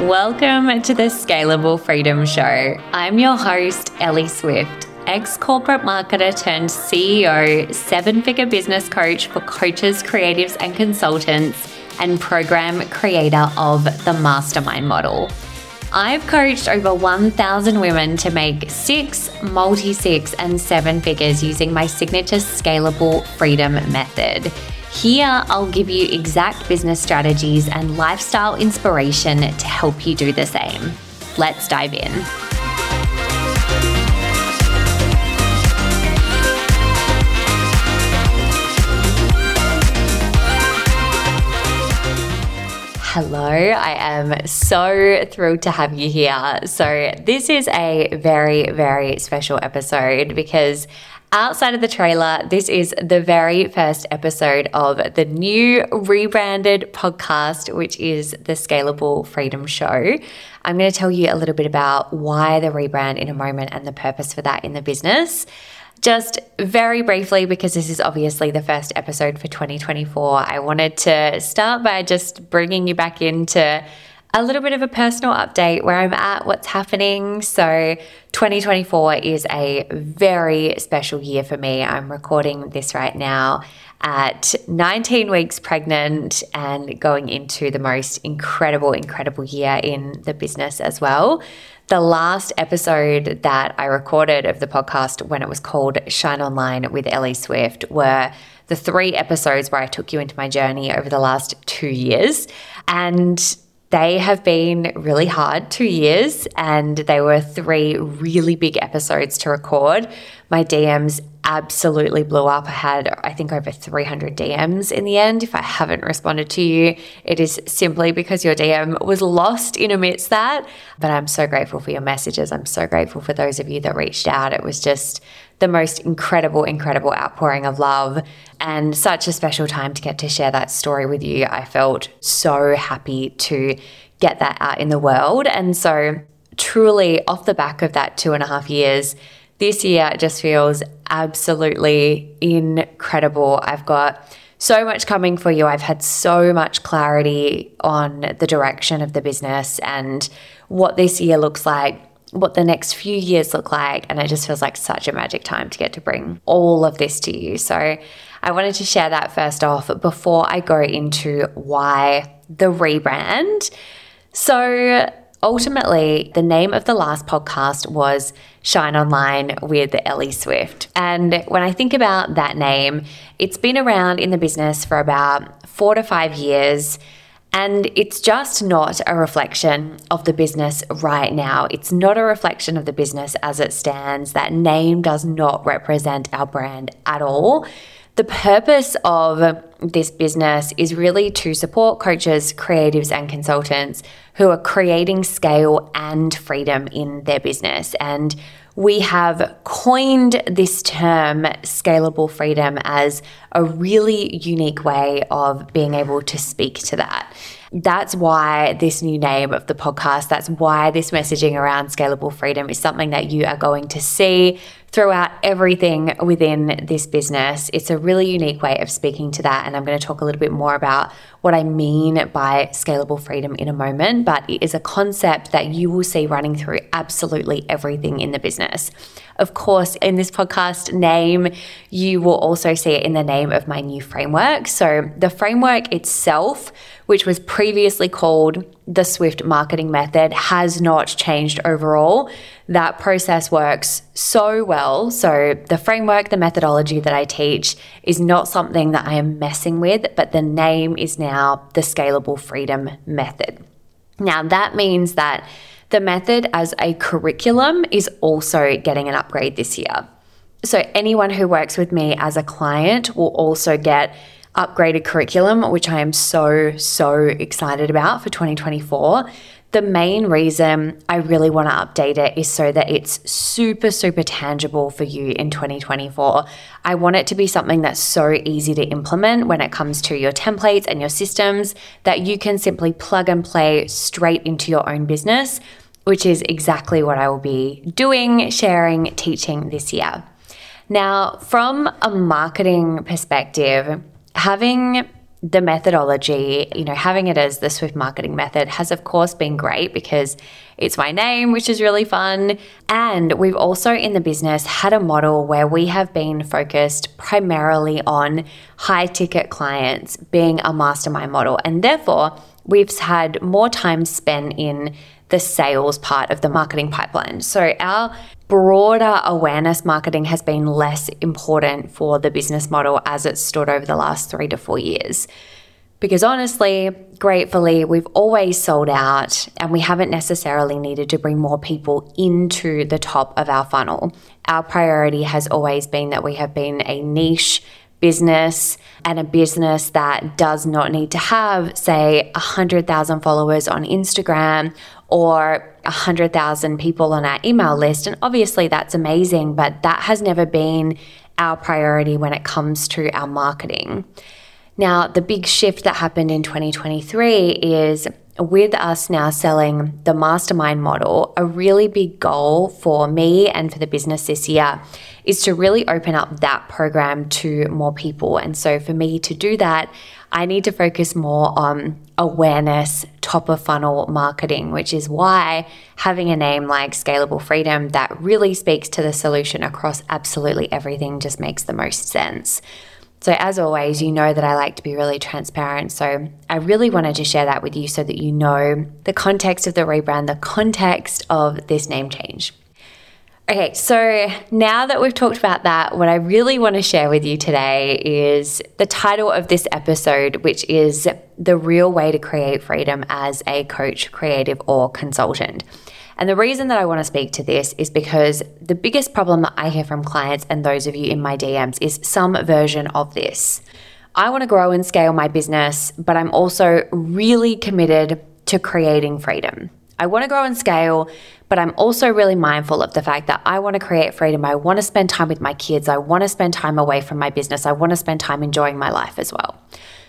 Welcome to the Scalable Freedom Show. I'm your host, Ellie Swift, ex corporate marketer turned CEO, seven figure business coach for coaches, creatives, and consultants, and program creator of the Mastermind Model. I've coached over 1,000 women to make six, multi six, and seven figures using my signature scalable freedom method. Here, I'll give you exact business strategies and lifestyle inspiration to help you do the same. Let's dive in. Hello, I am so thrilled to have you here. So, this is a very, very special episode because Outside of the trailer, this is the very first episode of the new rebranded podcast, which is the Scalable Freedom Show. I'm going to tell you a little bit about why the rebrand in a moment and the purpose for that in the business. Just very briefly, because this is obviously the first episode for 2024, I wanted to start by just bringing you back into a little bit of a personal update where I'm at, what's happening. So, 2024 is a very special year for me. I'm recording this right now at 19 weeks pregnant and going into the most incredible, incredible year in the business as well. The last episode that I recorded of the podcast when it was called Shine Online with Ellie Swift were the three episodes where I took you into my journey over the last two years. And they have been really hard two years, and they were three really big episodes to record. My DMs absolutely blew up. I had, I think, over 300 DMs in the end. If I haven't responded to you, it is simply because your DM was lost in amidst that. But I'm so grateful for your messages. I'm so grateful for those of you that reached out. It was just the most incredible, incredible outpouring of love and such a special time to get to share that story with you. I felt so happy to get that out in the world. And so, truly, off the back of that two and a half years, this year just feels absolutely incredible. I've got so much coming for you. I've had so much clarity on the direction of the business and what this year looks like, what the next few years look like. And it just feels like such a magic time to get to bring all of this to you. So I wanted to share that first off before I go into why the rebrand. So ultimately, the name of the last podcast was Shine Online with Ellie Swift. And when I think about that name, it's been around in the business for about four to five years. And it's just not a reflection of the business right now. It's not a reflection of the business as it stands. That name does not represent our brand at all. The purpose of this business is really to support coaches, creatives, and consultants who are creating scale and freedom in their business. And we have coined this term scalable freedom as a really unique way of being able to speak to that. That's why this new name of the podcast, that's why this messaging around scalable freedom is something that you are going to see throughout everything within this business. It's a really unique way of speaking to that. And I'm going to talk a little bit more about what I mean by scalable freedom in a moment. But it is a concept that you will see running through absolutely everything in the business. Of course, in this podcast name, you will also see it in the name of my new framework. So, the framework itself, which was previously called the Swift Marketing Method, has not changed overall. That process works so well. So, the framework, the methodology that I teach is not something that I am messing with, but the name is now the Scalable Freedom Method. Now, that means that the method as a curriculum is also getting an upgrade this year. So, anyone who works with me as a client will also get upgraded curriculum, which I am so, so excited about for 2024. The main reason I really want to update it is so that it's super, super tangible for you in 2024. I want it to be something that's so easy to implement when it comes to your templates and your systems that you can simply plug and play straight into your own business, which is exactly what I will be doing, sharing, teaching this year. Now, from a marketing perspective, having the methodology, you know, having it as the Swift marketing method has, of course, been great because it's my name, which is really fun. And we've also in the business had a model where we have been focused primarily on high ticket clients being a mastermind model. And therefore, we've had more time spent in the sales part of the marketing pipeline. So our broader awareness marketing has been less important for the business model as it stood over the last three to four years. Because honestly, gratefully, we've always sold out and we haven't necessarily needed to bring more people into the top of our funnel. Our priority has always been that we have been a niche business and a business that does not need to have, say, 100,000 followers on Instagram or 100,000 people on our email list. And obviously, that's amazing, but that has never been our priority when it comes to our marketing. Now, the big shift that happened in 2023 is with us now selling the mastermind model, a really big goal for me and for the business this year is to really open up that program to more people. And so, for me to do that, I need to focus more on awareness, top of funnel marketing, which is why having a name like Scalable Freedom that really speaks to the solution across absolutely everything just makes the most sense. So, as always, you know that I like to be really transparent. So, I really wanted to share that with you so that you know the context of the rebrand, the context of this name change. Okay, so now that we've talked about that, what I really want to share with you today is the title of this episode, which is The Real Way to Create Freedom as a Coach, Creative, or Consultant. And the reason that I want to speak to this is because the biggest problem that I hear from clients and those of you in my DMs is some version of this. I want to grow and scale my business, but I'm also really committed to creating freedom. I want to grow and scale, but I'm also really mindful of the fact that I want to create freedom. I want to spend time with my kids. I want to spend time away from my business. I want to spend time enjoying my life as well.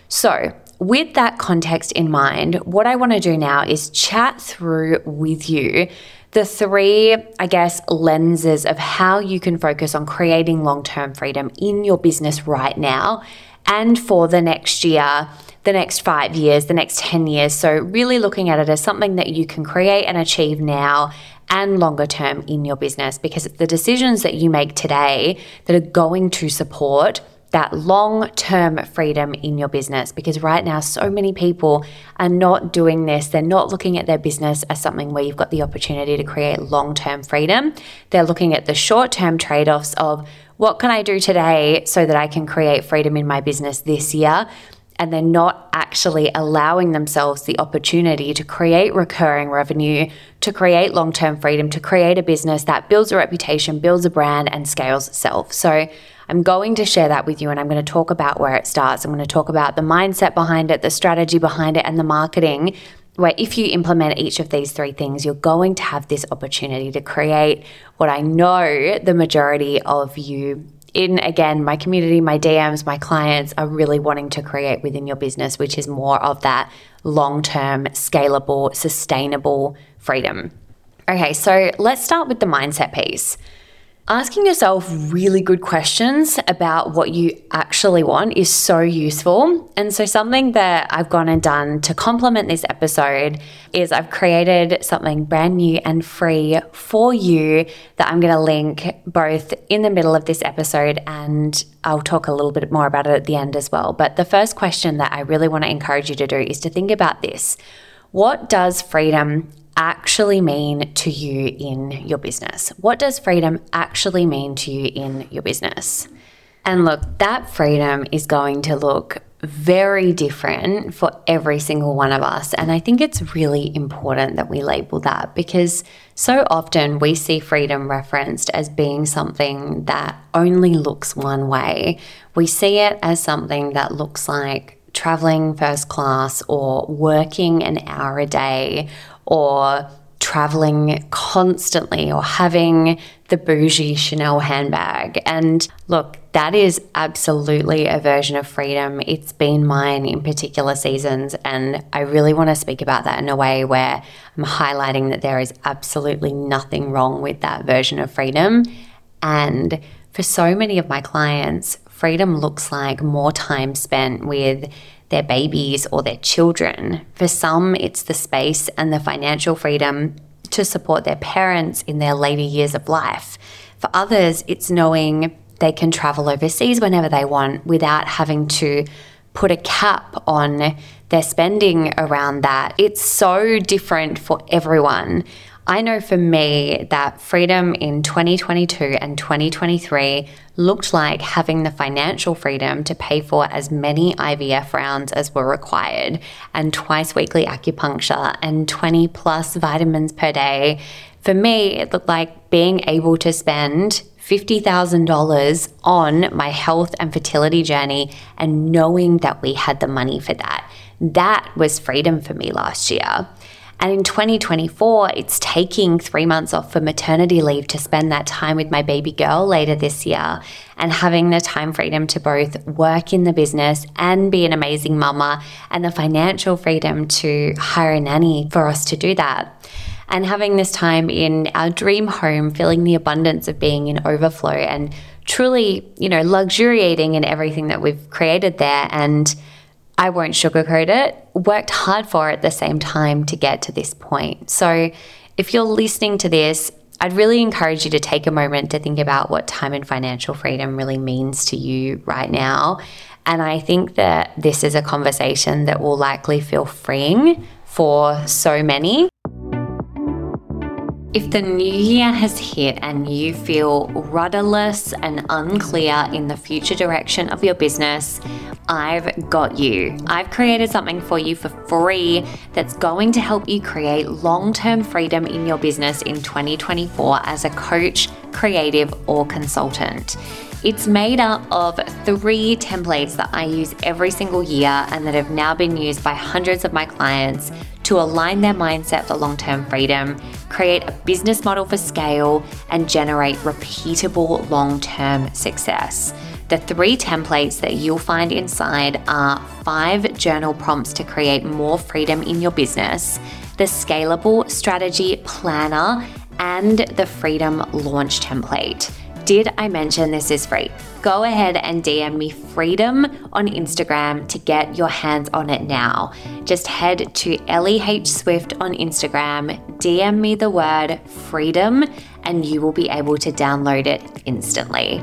So, with that context in mind, what I want to do now is chat through with you the three, I guess, lenses of how you can focus on creating long term freedom in your business right now and for the next year, the next five years, the next 10 years. So, really looking at it as something that you can create and achieve now and longer term in your business because it's the decisions that you make today that are going to support that long term freedom in your business because right now, so many people are not doing this. They're not looking at their business as something where you've got the opportunity to create long term freedom. They're looking at the short term trade offs of what can I do today so that I can create freedom in my business this year? And they're not actually allowing themselves the opportunity to create recurring revenue, to create long term freedom, to create a business that builds a reputation, builds a brand, and scales itself. So, I'm going to share that with you and I'm going to talk about where it starts. I'm going to talk about the mindset behind it, the strategy behind it, and the marketing. Where if you implement each of these three things, you're going to have this opportunity to create what I know the majority of you in again my community my dms my clients are really wanting to create within your business which is more of that long-term scalable sustainable freedom. Okay so let's start with the mindset piece Asking yourself really good questions about what you actually want is so useful. And so, something that I've gone and done to complement this episode is I've created something brand new and free for you that I'm going to link both in the middle of this episode and I'll talk a little bit more about it at the end as well. But the first question that I really want to encourage you to do is to think about this. What does freedom actually mean to you in your business? What does freedom actually mean to you in your business? And look, that freedom is going to look very different for every single one of us. And I think it's really important that we label that because so often we see freedom referenced as being something that only looks one way. We see it as something that looks like traveling first class or working an hour a day or traveling constantly or having the bougie Chanel handbag. And look, that is absolutely a version of freedom. It's been mine in particular seasons. And I really want to speak about that in a way where I'm highlighting that there is absolutely nothing wrong with that version of freedom. And for so many of my clients, freedom looks like more time spent with their babies or their children. For some, it's the space and the financial freedom to support their parents in their later years of life. For others, it's knowing they can travel overseas whenever they want without having to put a cap on their spending around that. It's so different for everyone. I know for me that freedom in 2022 and 2023 looked like having the financial freedom to pay for as many IVF rounds as were required, and twice weekly acupuncture, and 20 plus vitamins per day. For me, it looked like being able to spend $50,000 on my health and fertility journey and knowing that we had the money for that. That was freedom for me last year. And in 2024, it's taking three months off for maternity leave to spend that time with my baby girl later this year and having the time freedom to both work in the business and be an amazing mama and the financial freedom to hire a nanny for us to do that. And having this time in our dream home, feeling the abundance of being in overflow and truly, you know, luxuriating in everything that we've created there and I won't sugarcoat it, worked hard for at the same time to get to this point. So if you're listening to this, I'd really encourage you to take a moment to think about what time and financial freedom really means to you right now. And I think that this is a conversation that will likely feel freeing for so many. If the new year has hit and you feel rudderless and unclear in the future direction of your business, I've got you. I've created something for you for free that's going to help you create long term freedom in your business in 2024 as a coach, creative, or consultant. It's made up of three templates that I use every single year and that have now been used by hundreds of my clients to align their mindset for long term freedom, create a business model for scale, and generate repeatable long term success. The three templates that you'll find inside are five journal prompts to create more freedom in your business, the scalable strategy planner, and the freedom launch template. Did I mention this is free? Go ahead and DM me freedom on Instagram to get your hands on it now. Just head to Ellie H. Swift on Instagram, DM me the word freedom, and you will be able to download it instantly.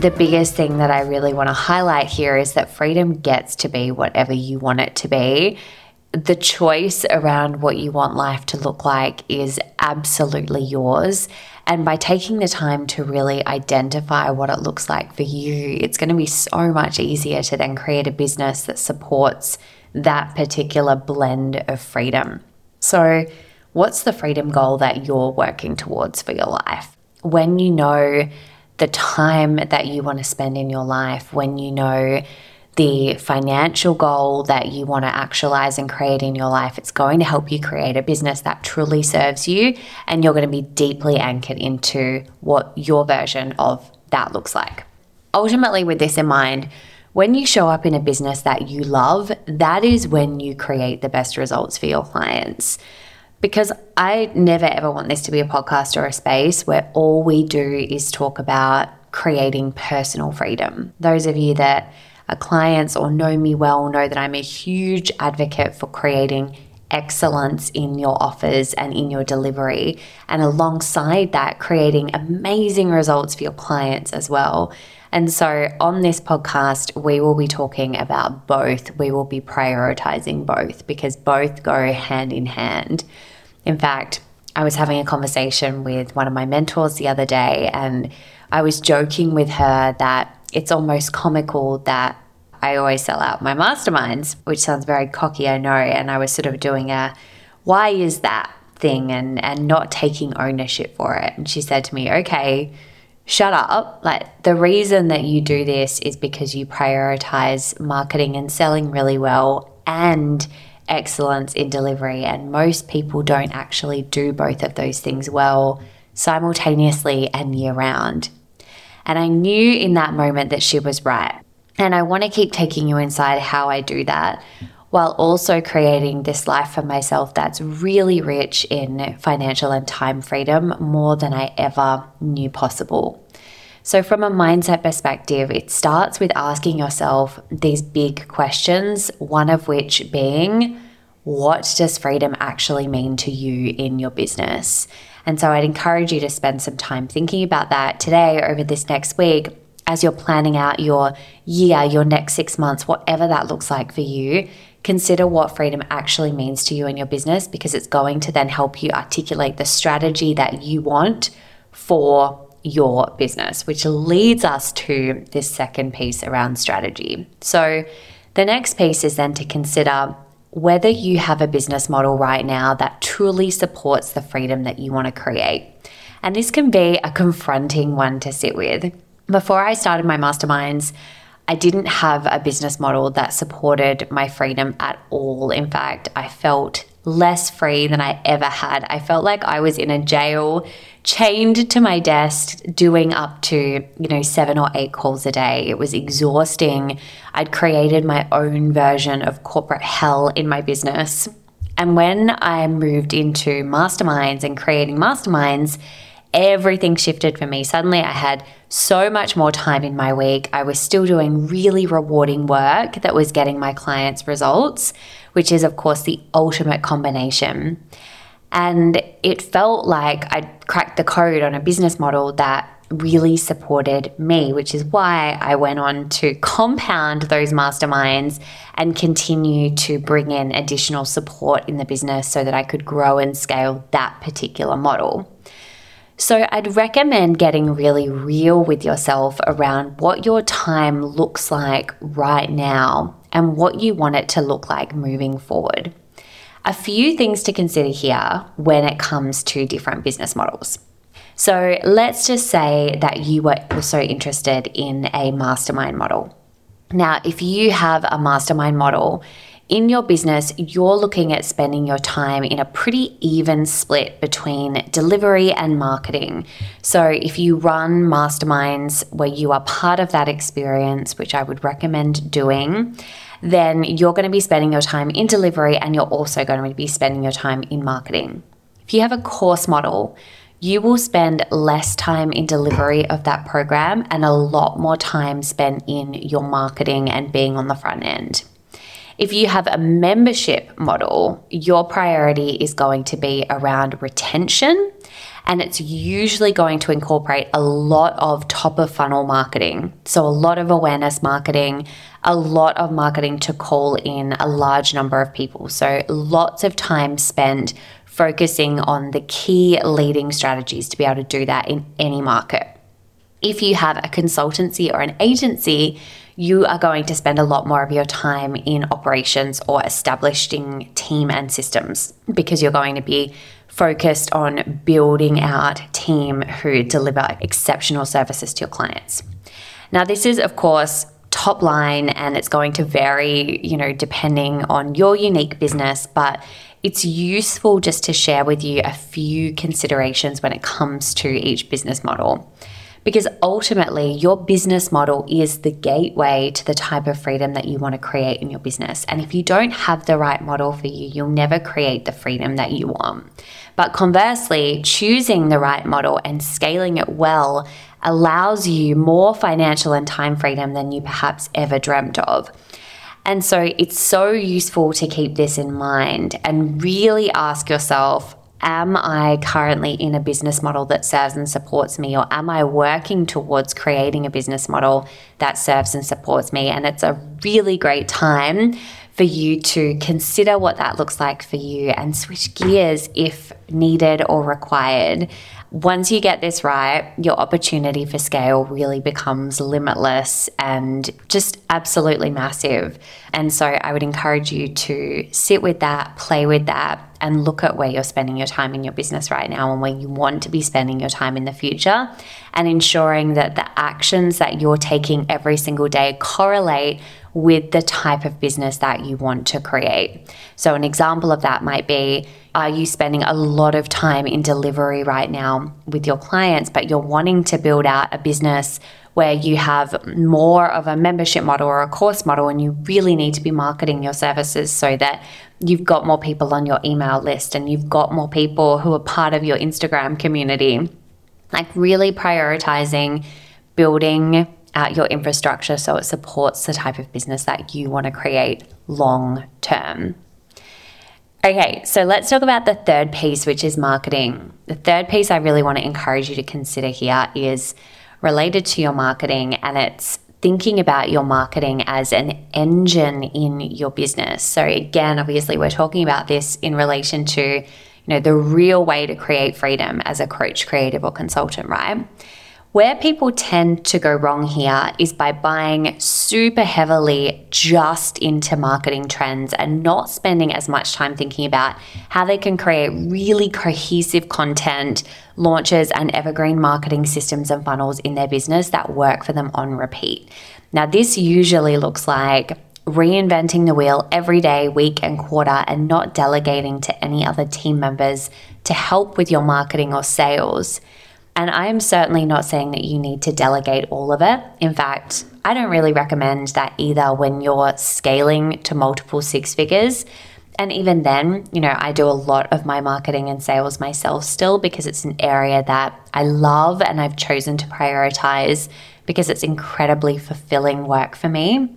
The biggest thing that I really want to highlight here is that freedom gets to be whatever you want it to be. The choice around what you want life to look like is absolutely yours. And by taking the time to really identify what it looks like for you, it's going to be so much easier to then create a business that supports that particular blend of freedom. So, what's the freedom goal that you're working towards for your life? When you know the time that you want to spend in your life, when you know the financial goal that you want to actualize and create in your life, it's going to help you create a business that truly serves you. And you're going to be deeply anchored into what your version of that looks like. Ultimately, with this in mind, when you show up in a business that you love, that is when you create the best results for your clients because I never ever want this to be a podcast or a space where all we do is talk about creating personal freedom. Those of you that are clients or know me well know that I'm a huge advocate for creating excellence in your offers and in your delivery, and alongside that, creating amazing results for your clients as well. And so, on this podcast, we will be talking about both. We will be prioritizing both because both go hand in hand. In fact, I was having a conversation with one of my mentors the other day, and I was joking with her that it's almost comical that I always sell out my masterminds, which sounds very cocky, I know. And I was sort of doing a why is that thing and, and not taking ownership for it. And she said to me, okay, shut up. Like the reason that you do this is because you prioritize marketing and selling really well and excellence in delivery. And most people don't actually do both of those things well simultaneously and year round. And I knew in that moment that she was right. And I want to keep taking you inside how I do that. while also creating this life for myself that's really rich in financial and time freedom more than I ever knew possible. So, from a mindset perspective, it starts with asking yourself these big questions, one of which being, what does freedom actually mean to you in your business? And so I'd encourage you to spend some time thinking about that today over this next week as you're planning out your year, your next six months, whatever that looks like for you. Consider what freedom actually means to you in your business because it's going to then help you articulate the strategy that you want for your business, which leads us to this second piece around strategy. So, the next piece is then to consider whether you have a business model right now that truly supports the freedom that you want to create. And this can be a confronting one to sit with. Before I started my masterminds, I didn't have a business model that supported my freedom at all. In fact, I felt less free than I ever had. I felt like I was in a jail, chained to my desk, doing up to, you know, seven or eight calls a day. It was exhausting. I'd created my own version of corporate hell in my business. And when I moved into masterminds and creating masterminds, everything shifted for me. Suddenly, I had so much more time in my week. I was still doing really rewarding work that was getting my clients results, which is, of course, the ultimate combination. And it felt like I'd cracked the code on a business model that really supported me, which is why I went on to compound those masterminds and continue to bring in additional support in the business so that I could grow and scale that particular model. So, I'd recommend getting really real with yourself around what your time looks like right now and what you want it to look like moving forward. A few things to consider here when it comes to different business models. So, let's just say that you were also interested in a mastermind model. Now, if you have a mastermind model, in your business, you're looking at spending your time in a pretty even split between delivery and marketing. So, if you run masterminds where you are part of that experience, which I would recommend doing, then you're going to be spending your time in delivery and you're also going to be spending your time in marketing. If you have a course model, you will spend less time in delivery of that program and a lot more time spent in your marketing and being on the front end. If you have a membership model, your priority is going to be around retention. And it's usually going to incorporate a lot of top of funnel marketing. So, a lot of awareness marketing, a lot of marketing to call in a large number of people. So, lots of time spent focusing on the key leading strategies to be able to do that in any market. If you have a consultancy or an agency, you are going to spend a lot more of your time in operations or establishing team and systems because you're going to be focused on building out team who deliver exceptional services to your clients. Now, this is, of course, top line and it's going to vary, you know, depending on your unique business, but it's useful just to share with you a few considerations when it comes to each business model because ultimately your business model is the gateway to the type of freedom that you want to create in your business. And if you don't have the right model for you, you'll never create the freedom that you want. But conversely, choosing the right model and scaling it well allows you more financial and time freedom than you perhaps ever dreamt of. And so it's so useful to keep this in mind and really ask yourself am I currently in a business model that serves and supports me, or am I working towards creating a business model that serves and supports me? And it's a really great time for you to consider what that looks like for you and switch gears if needed or required. Once you get this right, your opportunity for scale really becomes limitless and just absolutely massive. And so I would encourage you to sit with that, play with that, and look at where you're spending your time in your business right now and where you want to be spending your time in the future, and ensuring that the actions that you're taking every single day correlate with the type of business that you want to create. So, an example of that might be are you spending a lot of time in delivery right now with your clients, but you're wanting to build out a business where you have more of a membership model or a course model and you really need to be marketing your services so that you've got more people on your email list and you've got more people who are part of your Instagram community. Like, really prioritizing building out your infrastructure so it supports the type of business that you want to create long term. Okay, so let's talk about the third piece, which is marketing. The third piece I really want to encourage you to consider here is related to your marketing, and it's thinking about your marketing as an engine in your business. So again, obviously we're talking about this in relation to, you know, the real way to create freedom as a coach, creative or consultant, right? Where people tend to go wrong here is by buying super heavily just into marketing trends and not spending as much time thinking about how they can create really cohesive content, launches, and evergreen marketing systems and funnels in their business that work for them on repeat. Now, this usually looks like reinventing the wheel every day, week, and quarter, and not delegating to any other team members to help with your marketing or sales. And I am certainly not saying that you need to delegate all of it. In fact, I don't really recommend that either when you're scaling to multiple six figures. And even then, you know, I do a lot of my marketing and sales myself still because it's an area that I love and I've chosen to prioritize because it's incredibly fulfilling work for me.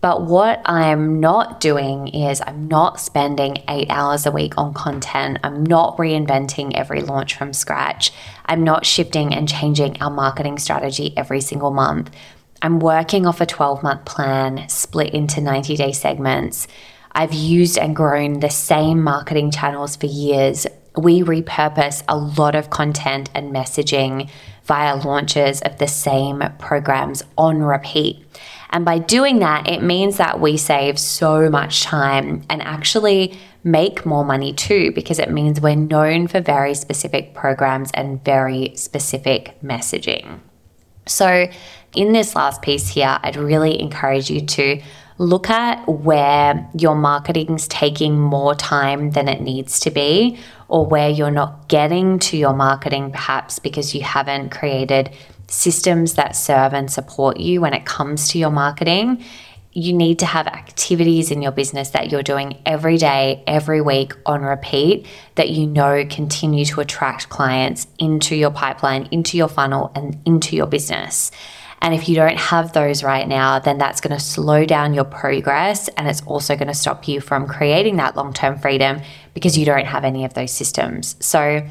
But what I'm not doing is I'm not spending eight hours a week on content. I'm not reinventing every launch from scratch. I'm not shifting and changing our marketing strategy every single month. I'm working off a 12 month plan split into 90 day segments. I've used and grown the same marketing channels for years. We repurpose a lot of content and messaging via launches of the same programs on repeat. And by doing that, it means that we save so much time and actually make more money too, because it means we're known for very specific programs and very specific messaging. So, in this last piece here, I'd really encourage you to look at where your marketing's taking more time than it needs to be, or where you're not getting to your marketing perhaps because you haven't created systems that serve and support you when it comes to your marketing. You need to have activities in your business that you're doing every day, every week on repeat that you know continue to attract clients into your pipeline, into your funnel, and into your business. And if you don't have those right now, then that's going to slow down your progress and it's also going to stop you from creating that long term freedom because you don't have any of those systems. So,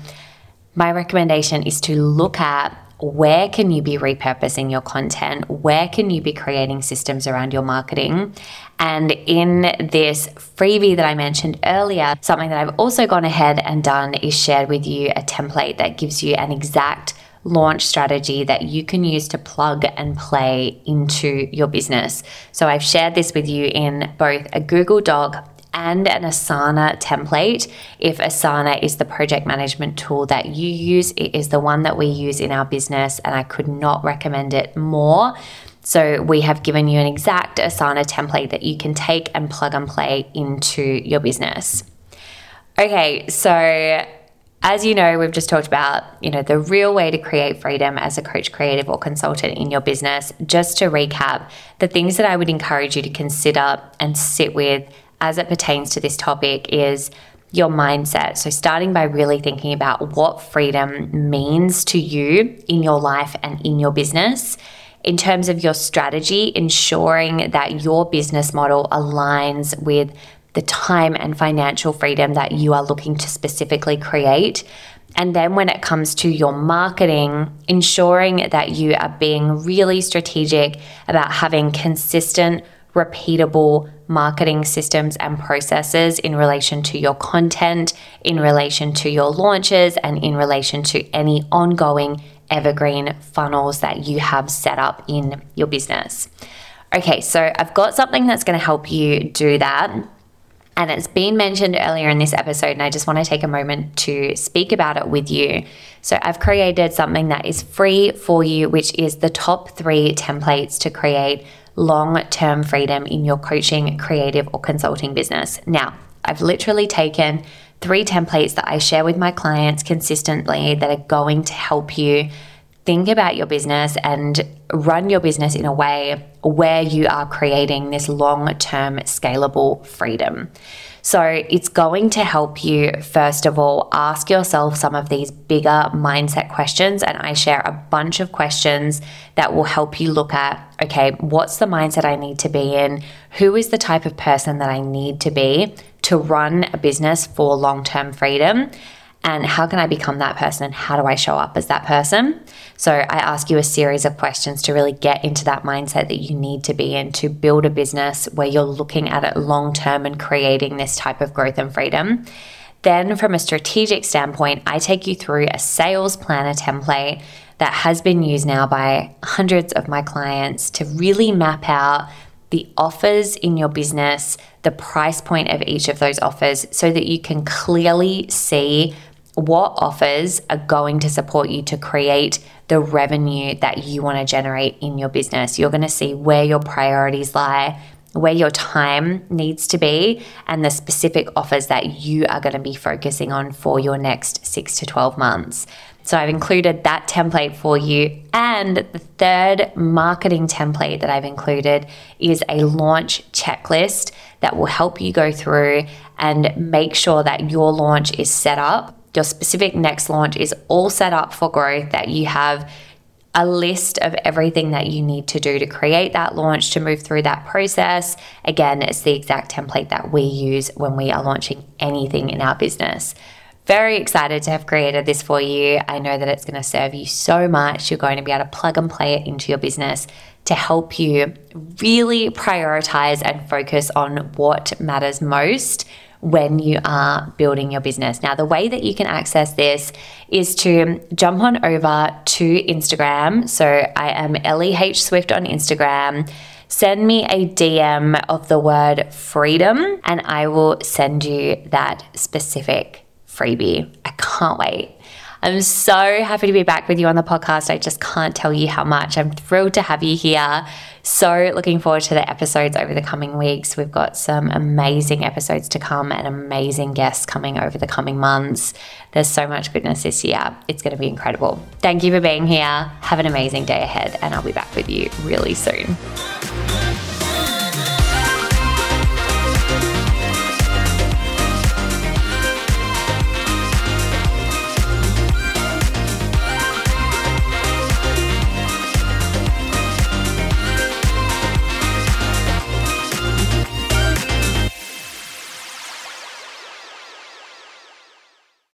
my recommendation is to look at where can you be repurposing your content? Where can you be creating systems around your marketing? And in this freebie that I mentioned earlier, something that I've also gone ahead and done is shared with you a template that gives you an exact launch strategy that you can use to plug and play into your business. So I've shared this with you in both a Google Doc and an Asana template. If Asana is the project management tool that you use, it is the one that we use in our business, and I could not recommend it more. So, we have given you an exact Asana template that you can take and plug and play into your business. Okay, so as you know, we've just talked about, you know, the real way to create freedom as a coach, creative or consultant in your business. Just to recap, the things that I would encourage you to consider and sit with as it pertains to this topic is your mindset. So, starting by really thinking about what freedom means to you in your life and in your business. In terms of your strategy, ensuring that your business model aligns with the time and financial freedom that you are looking to specifically create. And then when it comes to your marketing, ensuring that you are being really strategic about having consistent, repeatable marketing systems and processes in relation to your content, in relation to your launches, and in relation to any ongoing evergreen funnels that you have set up in your business. Okay, so I've got something that's going to help you do that. And it's been mentioned earlier in this episode, and I just want to take a moment to speak about it with you. So, I've created something that is free for you, which is the top three templates to create long term freedom in your coaching, creative, or consulting business. Now, I've literally taken three templates that I share with my clients consistently that are going to help you think about your business and run your business in a way where you are creating this long term scalable freedom. So, it's going to help you, first of all, ask yourself some of these bigger mindset questions. And I share a bunch of questions that will help you look at okay, what's the mindset I need to be in? Who is the type of person that I need to be to run a business for long term freedom? And how can I become that person? And how do I show up as that person? So, I ask you a series of questions to really get into that mindset that you need to be in to build a business where you're looking at it long term and creating this type of growth and freedom. Then, from a strategic standpoint, I take you through a sales planner template that has been used now by hundreds of my clients to really map out the offers in your business, the price point of each of those offers, so that you can clearly see what offers are going to support you to create the revenue that you want to generate in your business. You're going to see where your priorities lie, where your time needs to be, and the specific offers that you are going to be focusing on for your next six to 12 months. So I've included that template for you. And the third marketing template that I've included is a launch checklist that will help you go through and make sure that your launch is set up your specific next launch is all set up for growth, that you have a list of everything that you need to do to create that launch, to move through that process. Again, it's the exact template that we use when we are launching anything in our business. Very excited to have created this for you. I know that it's going to serve you so much. You're going to be able to plug and play it into your business to help you really prioritize and focus on what matters most when you are building your business. Now, the way that you can access this is to jump on over to Instagram. So I am Ellie H. Swift on Instagram. Send me a DM of the word freedom, and I will send you that specific freebie. I can't wait. I'm so happy to be back with you on the podcast. I just can't tell you how much. I'm thrilled to have you here. So, looking forward to the episodes over the coming weeks. We've got some amazing episodes to come and amazing guests coming over the coming months. There's so much goodness this year. It's going to be incredible. Thank you for being here. Have an amazing day ahead, and I'll be back with you really soon.